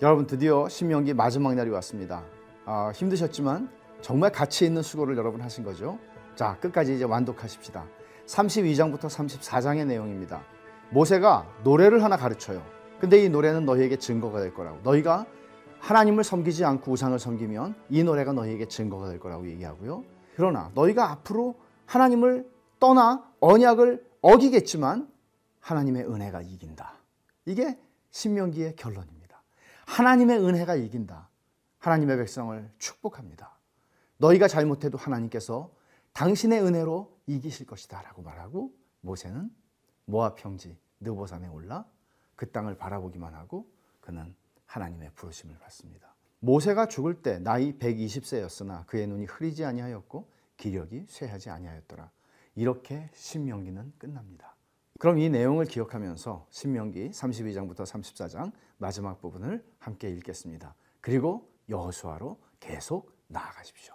여러분 드디어 신명기 마지막 날이 왔습니다. 아, 힘드셨지만 정말 가치 있는 수고를 여러분 하신 거죠. 자, 끝까지 이제 완독하십시다. 32장부터 34장의 내용입니다. 모세가 노래를 하나 가르쳐요. 근데 이 노래는 너희에게 증거가 될 거라고. 너희가 하나님을 섬기지 않고 우상을 섬기면 이 노래가 너희에게 증거가 될 거라고 얘기하고요. 그러나 너희가 앞으로 하나님을 떠나 언약을 어기겠지만 하나님의 은혜가 이긴다. 이게 신명기의 결론입니다. 하나님의 은혜가 이긴다. 하나님의 백성을 축복합니다. 너희가 잘못해도 하나님께서 당신의 은혜로 이기실 것이다 라고 말하고 모세는 모압 평지 느보산에 올라 그 땅을 바라보기만 하고 그는 하나님의 부르심을 받습니다. 모세가 죽을 때 나이 120세였으나 그의 눈이 흐리지 아니하였고 기력이 쇠하지 아니하였더라. 이렇게 신명기는 끝납니다. 그럼 이 내용을 기억하면서 신명기 32장부터 34장 마지막 부분을 함께 읽겠습니다. 그리고 여호수아로 계속 나아가십시오.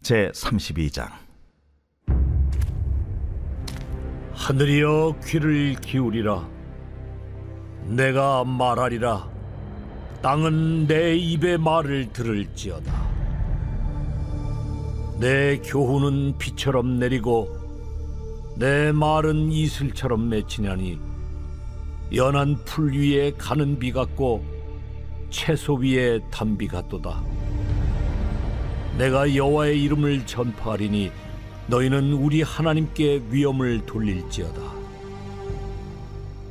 제 32장 하늘이여 귀를 기울이라 내가 말하리라 땅은 내 입의 말을 들을지어다 내 교훈은 비처럼 내리고 내 말은 이슬처럼 맺히냐니 연한 풀 위에 가는 비 같고 채소 위에 단비 같도다 내가 여호와의 이름을 전파하리니 너희는 우리 하나님께 위엄을 돌릴지어다.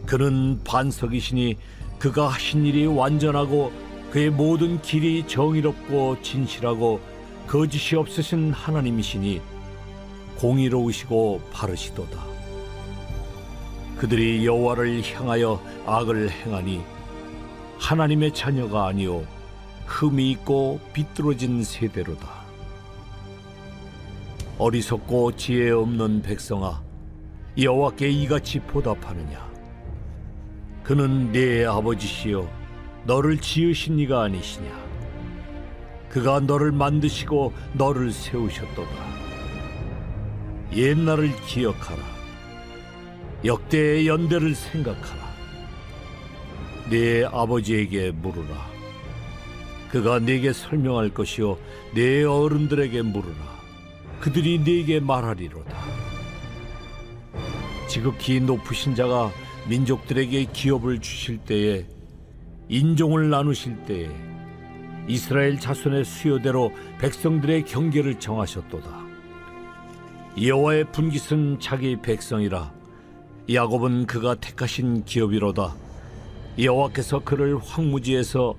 그는 반석이시니 그가 하신 일이 완전하고 그의 모든 길이 정의롭고 진실하고 거짓이 없으신 하나님이시니 공의로우시고 바르시도다. 그들이 여호와를 향하여 악을 행하니 하나님의 자녀가 아니요 흠이 있고 비뚤어진 세대로다. 어리석고 지혜 없는 백성아, 여호와께 이같이 보답하느냐? 그는 네 아버지시요 너를 지으신 이가 아니시냐? 그가 너를 만드시고 너를 세우셨도다. 옛날을 기억하라. 역대의 연대를 생각하라. 네 아버지에게 물으라. 그가 네게 설명할 것이요 네 어른들에게 물으라. 그들이 네게 말하리로다. 지극히 높으신 자가 민족들에게 기업을 주실 때에 인종을 나누실 때에 이스라엘 자손의 수요대로 백성들의 경계를 정하셨도다. 여호와의 분깃은 자기 백성이라 야곱은 그가 택하신 기업이로다. 여호와께서 그를 황무지에서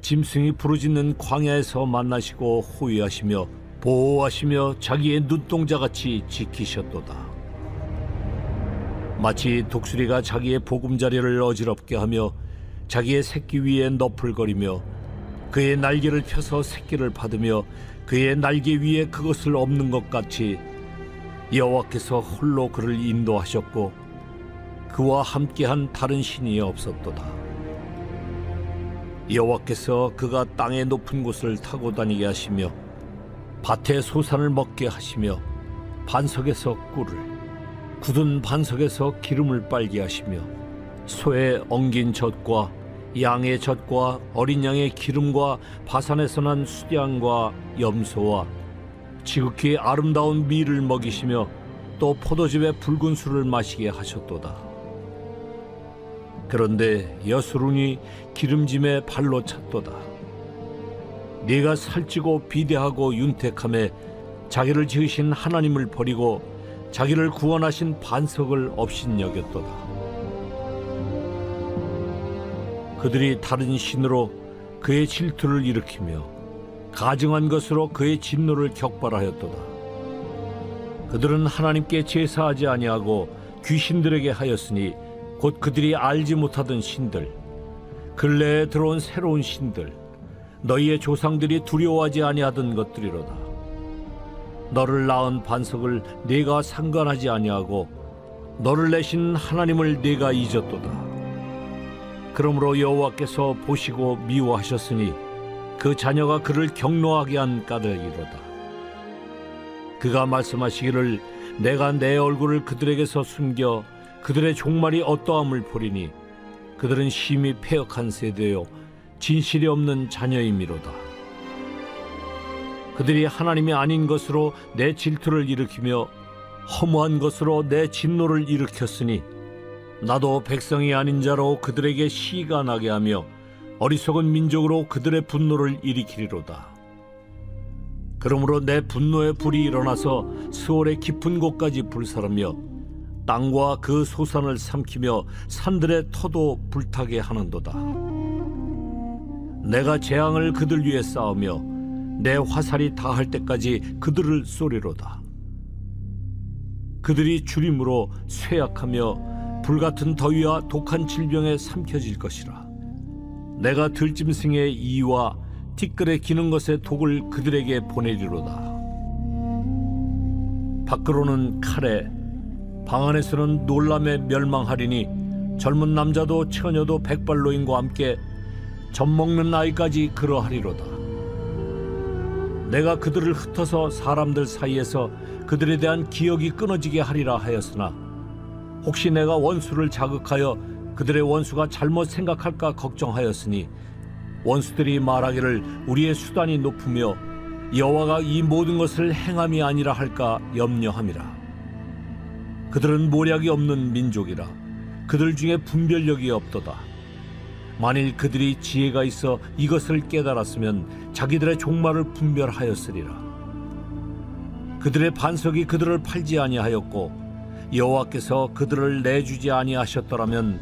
짐승이 부르짖는 광야에서 만나시고 호위하시며 보호하시며 자기의 눈동자같이 지키셨도다. 마치 독수리가 자기의 보금자리를 어지럽게 하며 자기의 새끼 위에 너풀거리며 그의 날개를 펴서 새끼를 받으며 그의 날개 위에 그것을 없는 것 같이 여호와께서 홀로 그를 인도하셨고 그와 함께한 다른 신이 없었도다. 여호와께서 그가 땅의 높은 곳을 타고 다니게 하시며 밭의 소산을 먹게 하시며 반석에서 꿀을 굳은 반석에서 기름을 빨게 하시며 소의 엉긴 젖과 양의 젖과 어린 양의 기름과 바산에서 난 수량과 염소와 지극히 아름다운 밀을 먹이시며 또 포도즙의 붉은 술을 마시게 하셨도다. 그런데 여수룬이 기름짐에 발로 찼도다. 네가 살찌고 비대하고 윤택함에 자기를 지으신 하나님을 버리고 자기를 구원하신 반석을 업신여겼도다. 그들이 다른 신으로 그의 질투를 일으키며 가증한 것으로 그의 진노를 격발하였도다. 그들은 하나님께 제사하지 아니하고 귀신들에게 하였으니 곧 그들이 알지 못하던 신들 근래에 들어온 새로운 신들 너희의 조상들이 두려워하지 아니하던 것들이로다. 너를 낳은 반석을 네가 상관하지 아니하고 너를 내신 하나님을 네가 잊었도다. 그러므로 여호와께서 보시고 미워하셨으니 그 자녀가 그를 경노하게 한 까닭이로다. 그가 말씀하시기를 내가 내 얼굴을 그들에게서 숨겨 그들의 종말이 어떠함을 보리니 그들은 심히 폐역한 세대요 진실이 없는 자녀임이로다. 그들이 하나님이 아닌 것으로 내 질투를 일으키며 허무한 것으로 내 진노를 일으켰으니 나도 백성이 아닌 자로 그들에게 시가 나게 하며 어리석은 민족으로 그들의 분노를 일으키리로다. 그러므로 내 분노의 불이 일어나서 스월의 깊은 곳까지 불사르며 땅과 그 소산을 삼키며 산들의 터도 불타게 하는도다. 내가 재앙을 그들 위에 쌓으며 내 화살이 다할 때까지 그들을 쏘리로다. 그들이 주림으로 쇠약하며 불같은 더위와 독한 질병에 삼켜질 것이라. 내가 들짐승의 이와 티끌에 기는 것의 독을 그들에게 보내리로다. 밖으로는 칼에, 방 안에서는 놀람에 멸망하리니 젊은 남자도 처녀도 백발노인과 함께 젖 먹는 아이까지 그러하리로다. 내가 그들을 흩어서 사람들 사이에서 그들에 대한 기억이 끊어지게 하리라 하였으나 혹시 내가 원수를 자극하여 그들의 원수가 잘못 생각할까 걱정하였으니 원수들이 말하기를 우리의 수단이 높으며 여호와가 이 모든 것을 행함이 아니라 할까 염려함이라 그들은 모략이 없는 민족이라 그들 중에 분별력이 없도다. 만일 그들이 지혜가 있어 이것을 깨달았으면 자기들의 종말을 분별하였으리라. 그들의 반석이 그들을 팔지 아니하였고 여호와께서 그들을 내주지 아니하셨더라면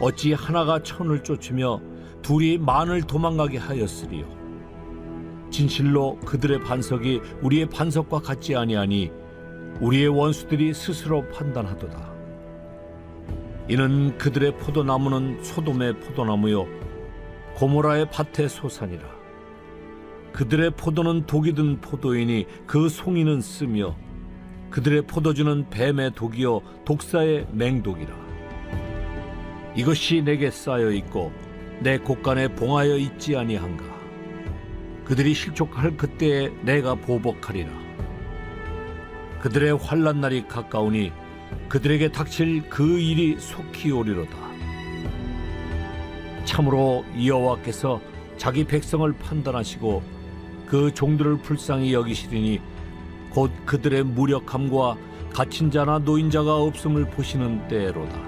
어찌 하나가 천을 쫓으며 둘이 만을 도망가게 하였으리요? 진실로 그들의 반석이 우리의 반석과 같지 아니하니 우리의 원수들이 스스로 판단하도다. 이는 그들의 포도나무는 소돔의 포도나무요 고모라의 밭의 소산이라. 그들의 포도는 독이 든 포도이니 그 송이는 쓰며 그들의 포도주는 뱀의 독이요 독사의 맹독이라. 이것이 내게 쌓여 있고 내 곳간에 봉하여 있지 아니한가? 그들이 실족할 그때에 내가 보복하리라 그들의 환란 날이 가까우니 그들에게 닥칠 그 일이 속히 오리로다 참으로 여호와께서 자기 백성을 판단하시고 그 종들을 불쌍히 여기시리니 곧 그들의 무력함과 갇힌 자나 노인자가 없음을 보시는 때로다.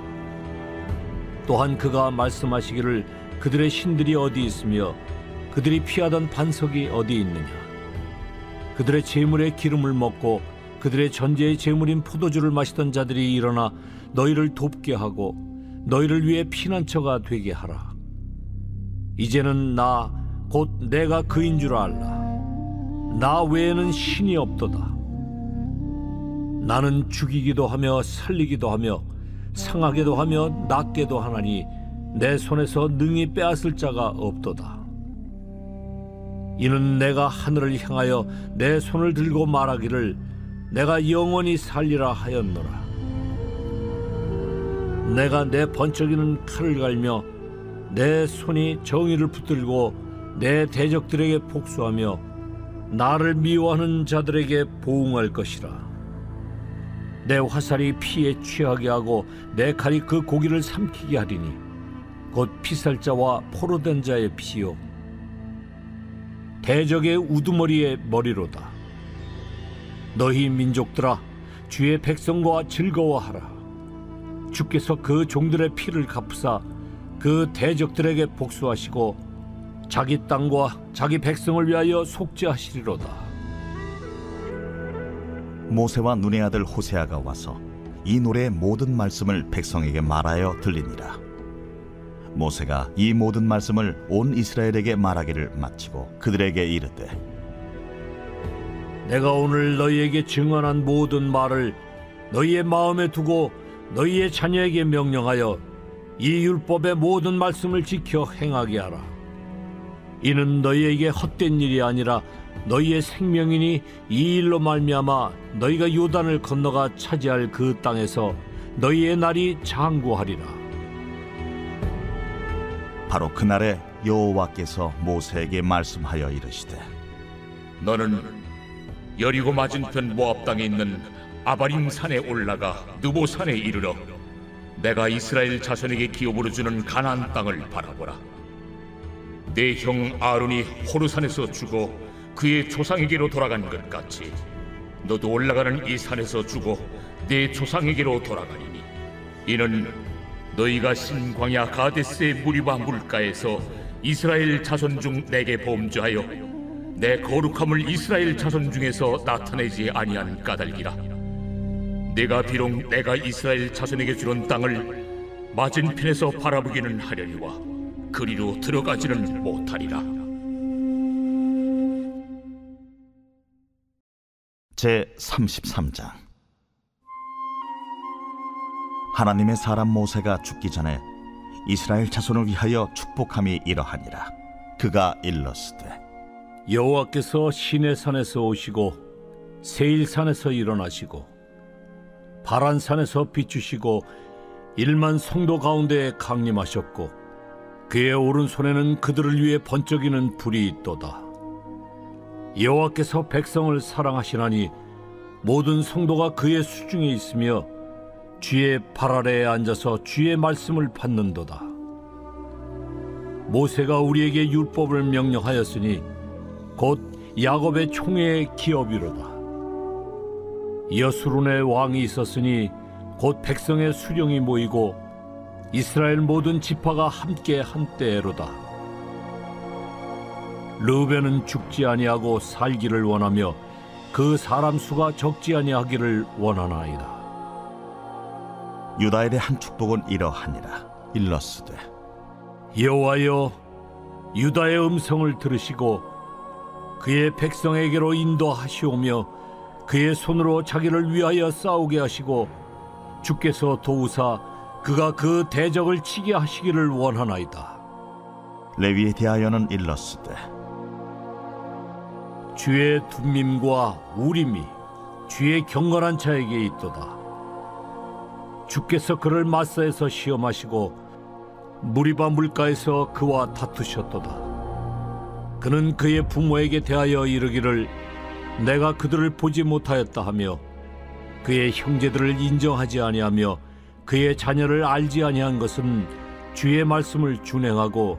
또한 그가 말씀하시기를 그들의 신들이 어디 있으며 그들이 피하던 반석이 어디 있느냐. 그들의 재물의 기름을 먹고 그들의 전제의 재물인 포도주를 마시던 자들이 일어나 너희를 돕게 하고 너희를 위해 피난처가 되게 하라. 이제는 나 곧 내가 그인 줄 알라. 나 외에는 신이 없도다. 나는 죽이기도 하며 살리기도 하며 상하게도 하며 낫게도 하나니 내 손에서 능히 빼앗을 자가 없도다. 이는 내가 하늘을 향하여 내 손을 들고 말하기를 내가 영원히 살리라 하였노라. 내가 내 번쩍이는 칼을 갈며 내 손이 정의를 붙들고 내 대적들에게 복수하며 나를 미워하는 자들에게 보응할 것이라. 내 화살이 피에 취하게 하고 내 칼이 그 고기를 삼키게 하리니 곧 피살자와 포로된 자의 피요 대적의 우두머리의 머리로다. 너희 민족들아 주의 백성과 즐거워하라. 주께서 그 종들의 피를 갚으사 그 대적들에게 복수하시고 자기 땅과 자기 백성을 위하여 속죄하시리로다. 모세와 눈의 아들 호세아가 와서 이 노래의 모든 말씀을 백성에게 말하여 들리니라. 모세가 이 모든 말씀을 온 이스라엘에게 말하기를 마치고 그들에게 이르되 내가 오늘 너희에게 증언한 모든 말을 너희의 마음에 두고 너희의 자녀에게 명령하여 이 율법의 모든 말씀을 지켜 행하게 하라. 이는 너희에게 헛된 일이 아니라 너희의 생명이니 이 일로 말미암아 너희가 요단을 건너가 차지할 그 땅에서 너희의 날이 장구하리라. 바로 그날에 여호와께서 모세에게 말씀하여 이르시되 너는 여리고 맞은편 모압 땅에 있는 아바림 산에 올라가 느보 산에 이르러 내가 이스라엘 자손에게 기업으로 주는 가나안 땅을 바라보라. 내 형 아론이 호르산에서 죽어 그의 조상에게로 돌아간 것 같이 너도 올라가는 이 산에서 죽어 내 조상에게로 돌아가리니 이는 너희가 신광야 가데스의 무리바 물가에서 이스라엘 자손 중 내게 범죄하여 내 거룩함을 이스라엘 자손 중에서 나타내지 아니한 까닭이라. 내가 비록 내가 이스라엘 자손에게 주는 땅을 맞은편에서 바라보기는 하려니와 그리로 들어가지는 못하리라. 제 33장. 하나님의 사람 모세가 죽기 전에 이스라엘 자손을 위하여 축복함이 이러하니라. 그가 일렀으되 여호와께서 시내산에서 오시고 세일산에서 일어나시고 바란산에서 비추시고 일만 성도 가운데 강림하셨고 그의 오른손에는 그들을 위해 번쩍이는 불이 있도다. 여호와께서 백성을 사랑하시나니 모든 성도가 그의 수중에 있으며 주의 발 아래에 앉아서 주의 말씀을 받는도다. 모세가 우리에게 율법을 명령하였으니 곧 야곱의 총회의 기업이로다. 여수론의 왕이 있었으니 곧 백성의 수령이 모이고 이스라엘 모든 지파가 함께 한때로다. 르벤은 죽지 아니하고 살기를 원하며 그 사람 수가 적지 아니하기를 원하나이다. 유다엘의 한 축복은 이러하니라 일렀으되 여호와여 유다의 음성을 들으시고 그의 백성에게로 인도하시오며 그의 손으로 자기를 위하여 싸우게 하시고 주께서 도우사 그가 그 대적을 치게 하시기를 원하나이다. 레위에 대하여는 일렀으되 주의 둠밈과 우림이 주의 경건한 자에게 있도다. 주께서 그를 마사에서 시험하시고 무리바 물가에서 그와 다투셨도다. 그는 그의 부모에게 대하여 이르기를 내가 그들을 보지 못하였다 하며 그의 형제들을 인정하지 아니하며 그의 자녀를 알지 아니한 것은 주의 말씀을 준행하고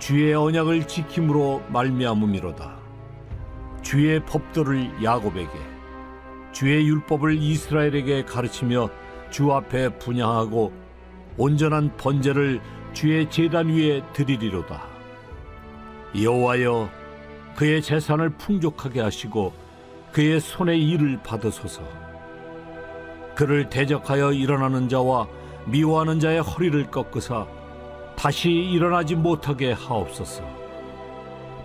주의 언약을 지킴으로 말미암음이로다. 주의 법도를 야곱에게 주의 율법을 이스라엘에게 가르치며 주 앞에 분양하고 온전한 번제를 주의 제단 위에 드리리로다. 여호와여 그의 재산을 풍족하게 하시고 그의 손의 일을 받으소서. 그를 대적하여 일어나는 자와 미워하는 자의 허리를 꺾으사 다시 일어나지 못하게 하옵소서.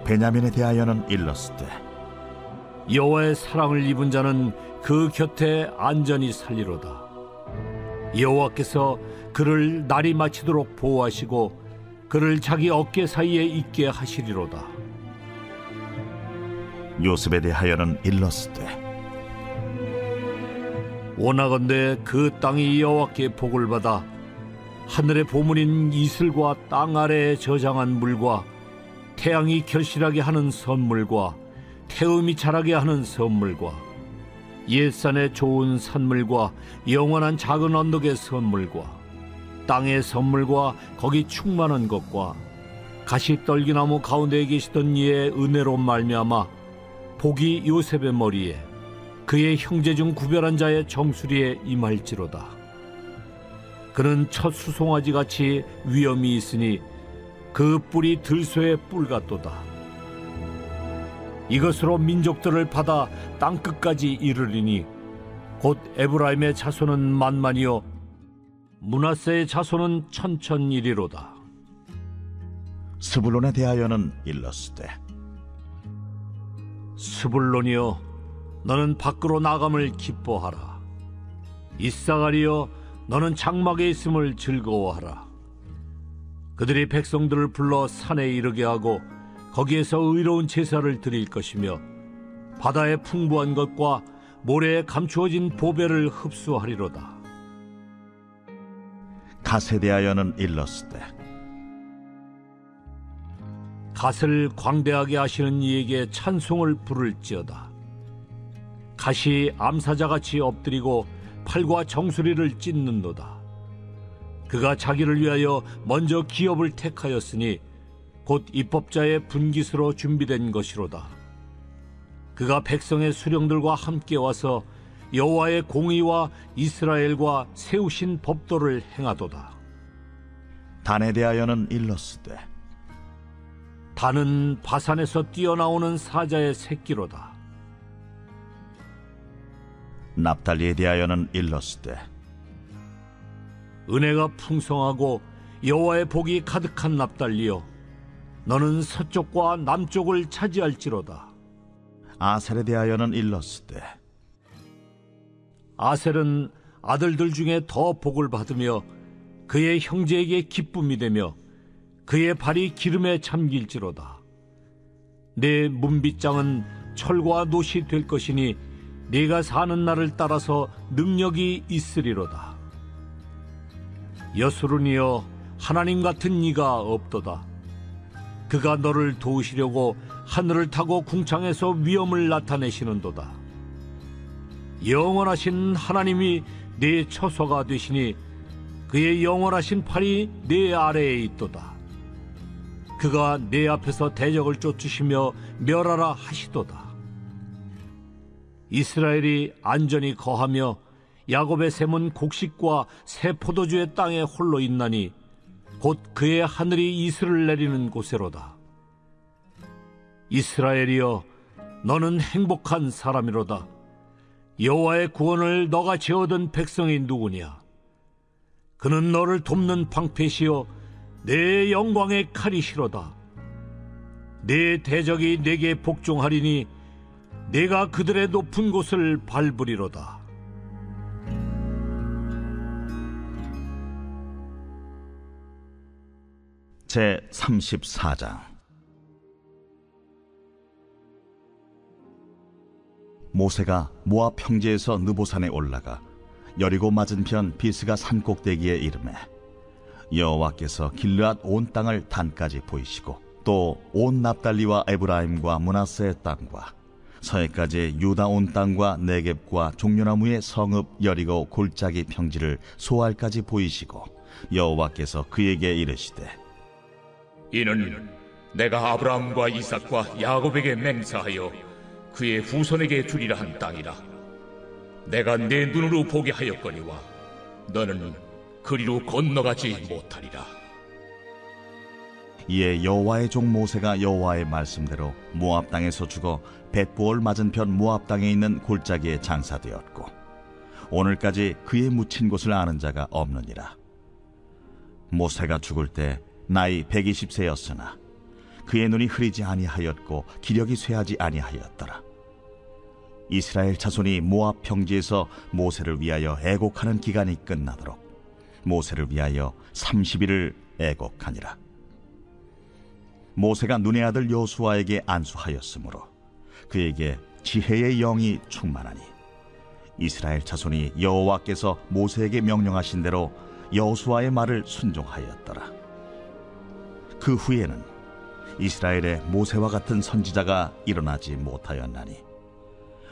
베냐민에 대하여는 일렀으되 여호와의 사랑을 입은 자는 그 곁에 안전히 살리로다. 여호와께서 그를 날이 마치도록 보호하시고 그를 자기 어깨 사이에 있게 하시리로다. 요셉에 대하여는 일렀으되 원하건대 그 땅이 여호와께 복을 받아 하늘의 보물인 이슬과 땅 아래에 저장한 물과 태양이 결실하게 하는 선물과 태음이 자라게 하는 선물과 옛산의 좋은 산물과 영원한 작은 언덕의 선물과 땅의 선물과 거기 충만한 것과 가시 떨기나무 가운데에 계시던 이의 은혜로 말미암아 복이 요셉의 머리에 그의 형제 중 구별한 자의 정수리에 임할지로다. 그는 첫 수송아지 같이 위엄이 있으니 그 뿔이 들소의 뿔 같도다. 이것으로 민족들을 받아 땅 끝까지 이르리니 곧 에브라임의 자손은 만만이요 문하세의 자손은 천천일이로다. 스불론에 대하여는 일렀으되. 스불론이여 너는 밖으로 나감을 기뻐하라. 이사가리여 너는 장막에 있음을 즐거워하라. 그들이 백성들을 불러 산에 이르게 하고 거기에서 의로운 제사를 드릴 것이며 바다의 풍부한 것과 모래에 감추어진 보배를 흡수하리로다 갓에 대하여는 일렀으되 갓을 광대하게 하시는 이에게 찬송을 부를지어다. 갓이 암사자같이 엎드리고 팔과 정수리를 찢는도다. 그가 자기를 위하여 먼저 기업을 택하였으니 곧 입법자의 분깃으로 준비된 것이로다. 그가 백성의 수령들과 함께 와서 여호와의 공의와 이스라엘과 세우신 법도를 행하도다. 단에 대하여는 일러스되 단은 바산에서 뛰어나오는 사자의 새끼로다. 납달리에 대하여는 일러스되 은혜가 풍성하고 여호와의 복이 가득한 납달리여 너는 서쪽과 남쪽을 차지할지로다. 아셀에 대하여는 일러스되 아셀은 아들들 중에 더 복을 받으며 그의 형제에게 기쁨이 되며 그의 발이 기름에 잠길지로다. 내 문빗장은 철과 노시 될 것이니 네가 사는 날을 따라서 능력이 있으리로다. 여수run이여 하나님 같은 이가 없도다. 그가 너를 도우시려고 하늘을 타고 궁창에서 위엄을 나타내시는도다. 영원하신 하나님이 내 처소가 되시니 그의 영원하신 팔이 내 아래에 있도다. 그가 내 앞에서 대적을 쫓으시며 멸하라 하시도다. 이스라엘이 안전히 거하며 야곱의 샘은 곡식과 새 포도주의 땅에 홀로 있나니 곧 그의 하늘이 이슬을 내리는 곳에로다. 이스라엘이여 너는 행복한 사람이로다. 여호와의 구원을 너가 재어든 백성이 누구냐? 그는 너를 돕는 방패시요 내 영광의 칼이시로다. 내 대적이 내게 복종하리니 내가 그들의 높은 곳을 밟으리로다. 제 34장 모세가 모압 평지에서 느보산에 올라가 여리고 맞은편 비스가 산 꼭대기에 이름에 여호와께서 길르앗 온 땅을 단까지 보이시고 또 온 납달리와 에브라임과 문하세의 땅과 서해까지 유다 온 땅과 네겝과 종려나무의 성읍 여리고 골짜기 평지를 소알까지 보이시고 여호와께서 그에게 이르시되 이는 내가 아브라함과 이삭과 야곱에게 맹세하여 그의 후손에게 주리라 한 땅이라. 내가 내 눈으로 보게 하였거니와 너는 그리로 건너가지 못하리라. 이에 여호와의 종 모세가 여호와의 말씀대로 모압 땅에서 죽어 벳보올 맞은편 모압 땅에 있는 골짜기에 장사되었고 오늘까지 그의 묻힌 곳을 아는 자가 없느니라. 모세가 죽을 때 나이 120세였으나 그의 눈이 흐리지 아니하였고 기력이 쇠하지 아니하였더라. 이스라엘 자손이 모압 평지에서 모세를 위하여 애곡하는 기간이 끝나도록 모세를 위하여 30일을 애곡하니라. 모세가 눈의 아들 여수아에게 안수하였으므로 그에게 지혜의 영이 충만하니 이스라엘 자손이 여호와께서 모세에게 명령하신 대로 여호수아의 말을 순종하였더라. 그 후에는 이스라엘의 모세와 같은 선지자가 일어나지 못하였나니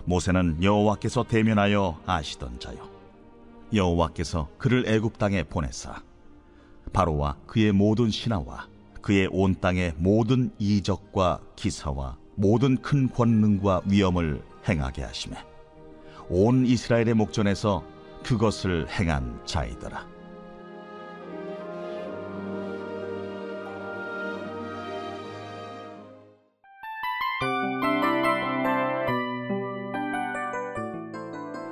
모세는 여호와께서 대면하여 아시던 자요 여호와께서 그를 애굽 땅에 보내사 바로와 그의 모든 신하와 그의 온 땅의 모든 이적과 기사와 모든 큰 권능과 위엄을 행하게 하심에 온 이스라엘의 목전에서 그것을 행한 자이더라.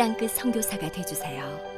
땅끝 그 성교사가 되주세요.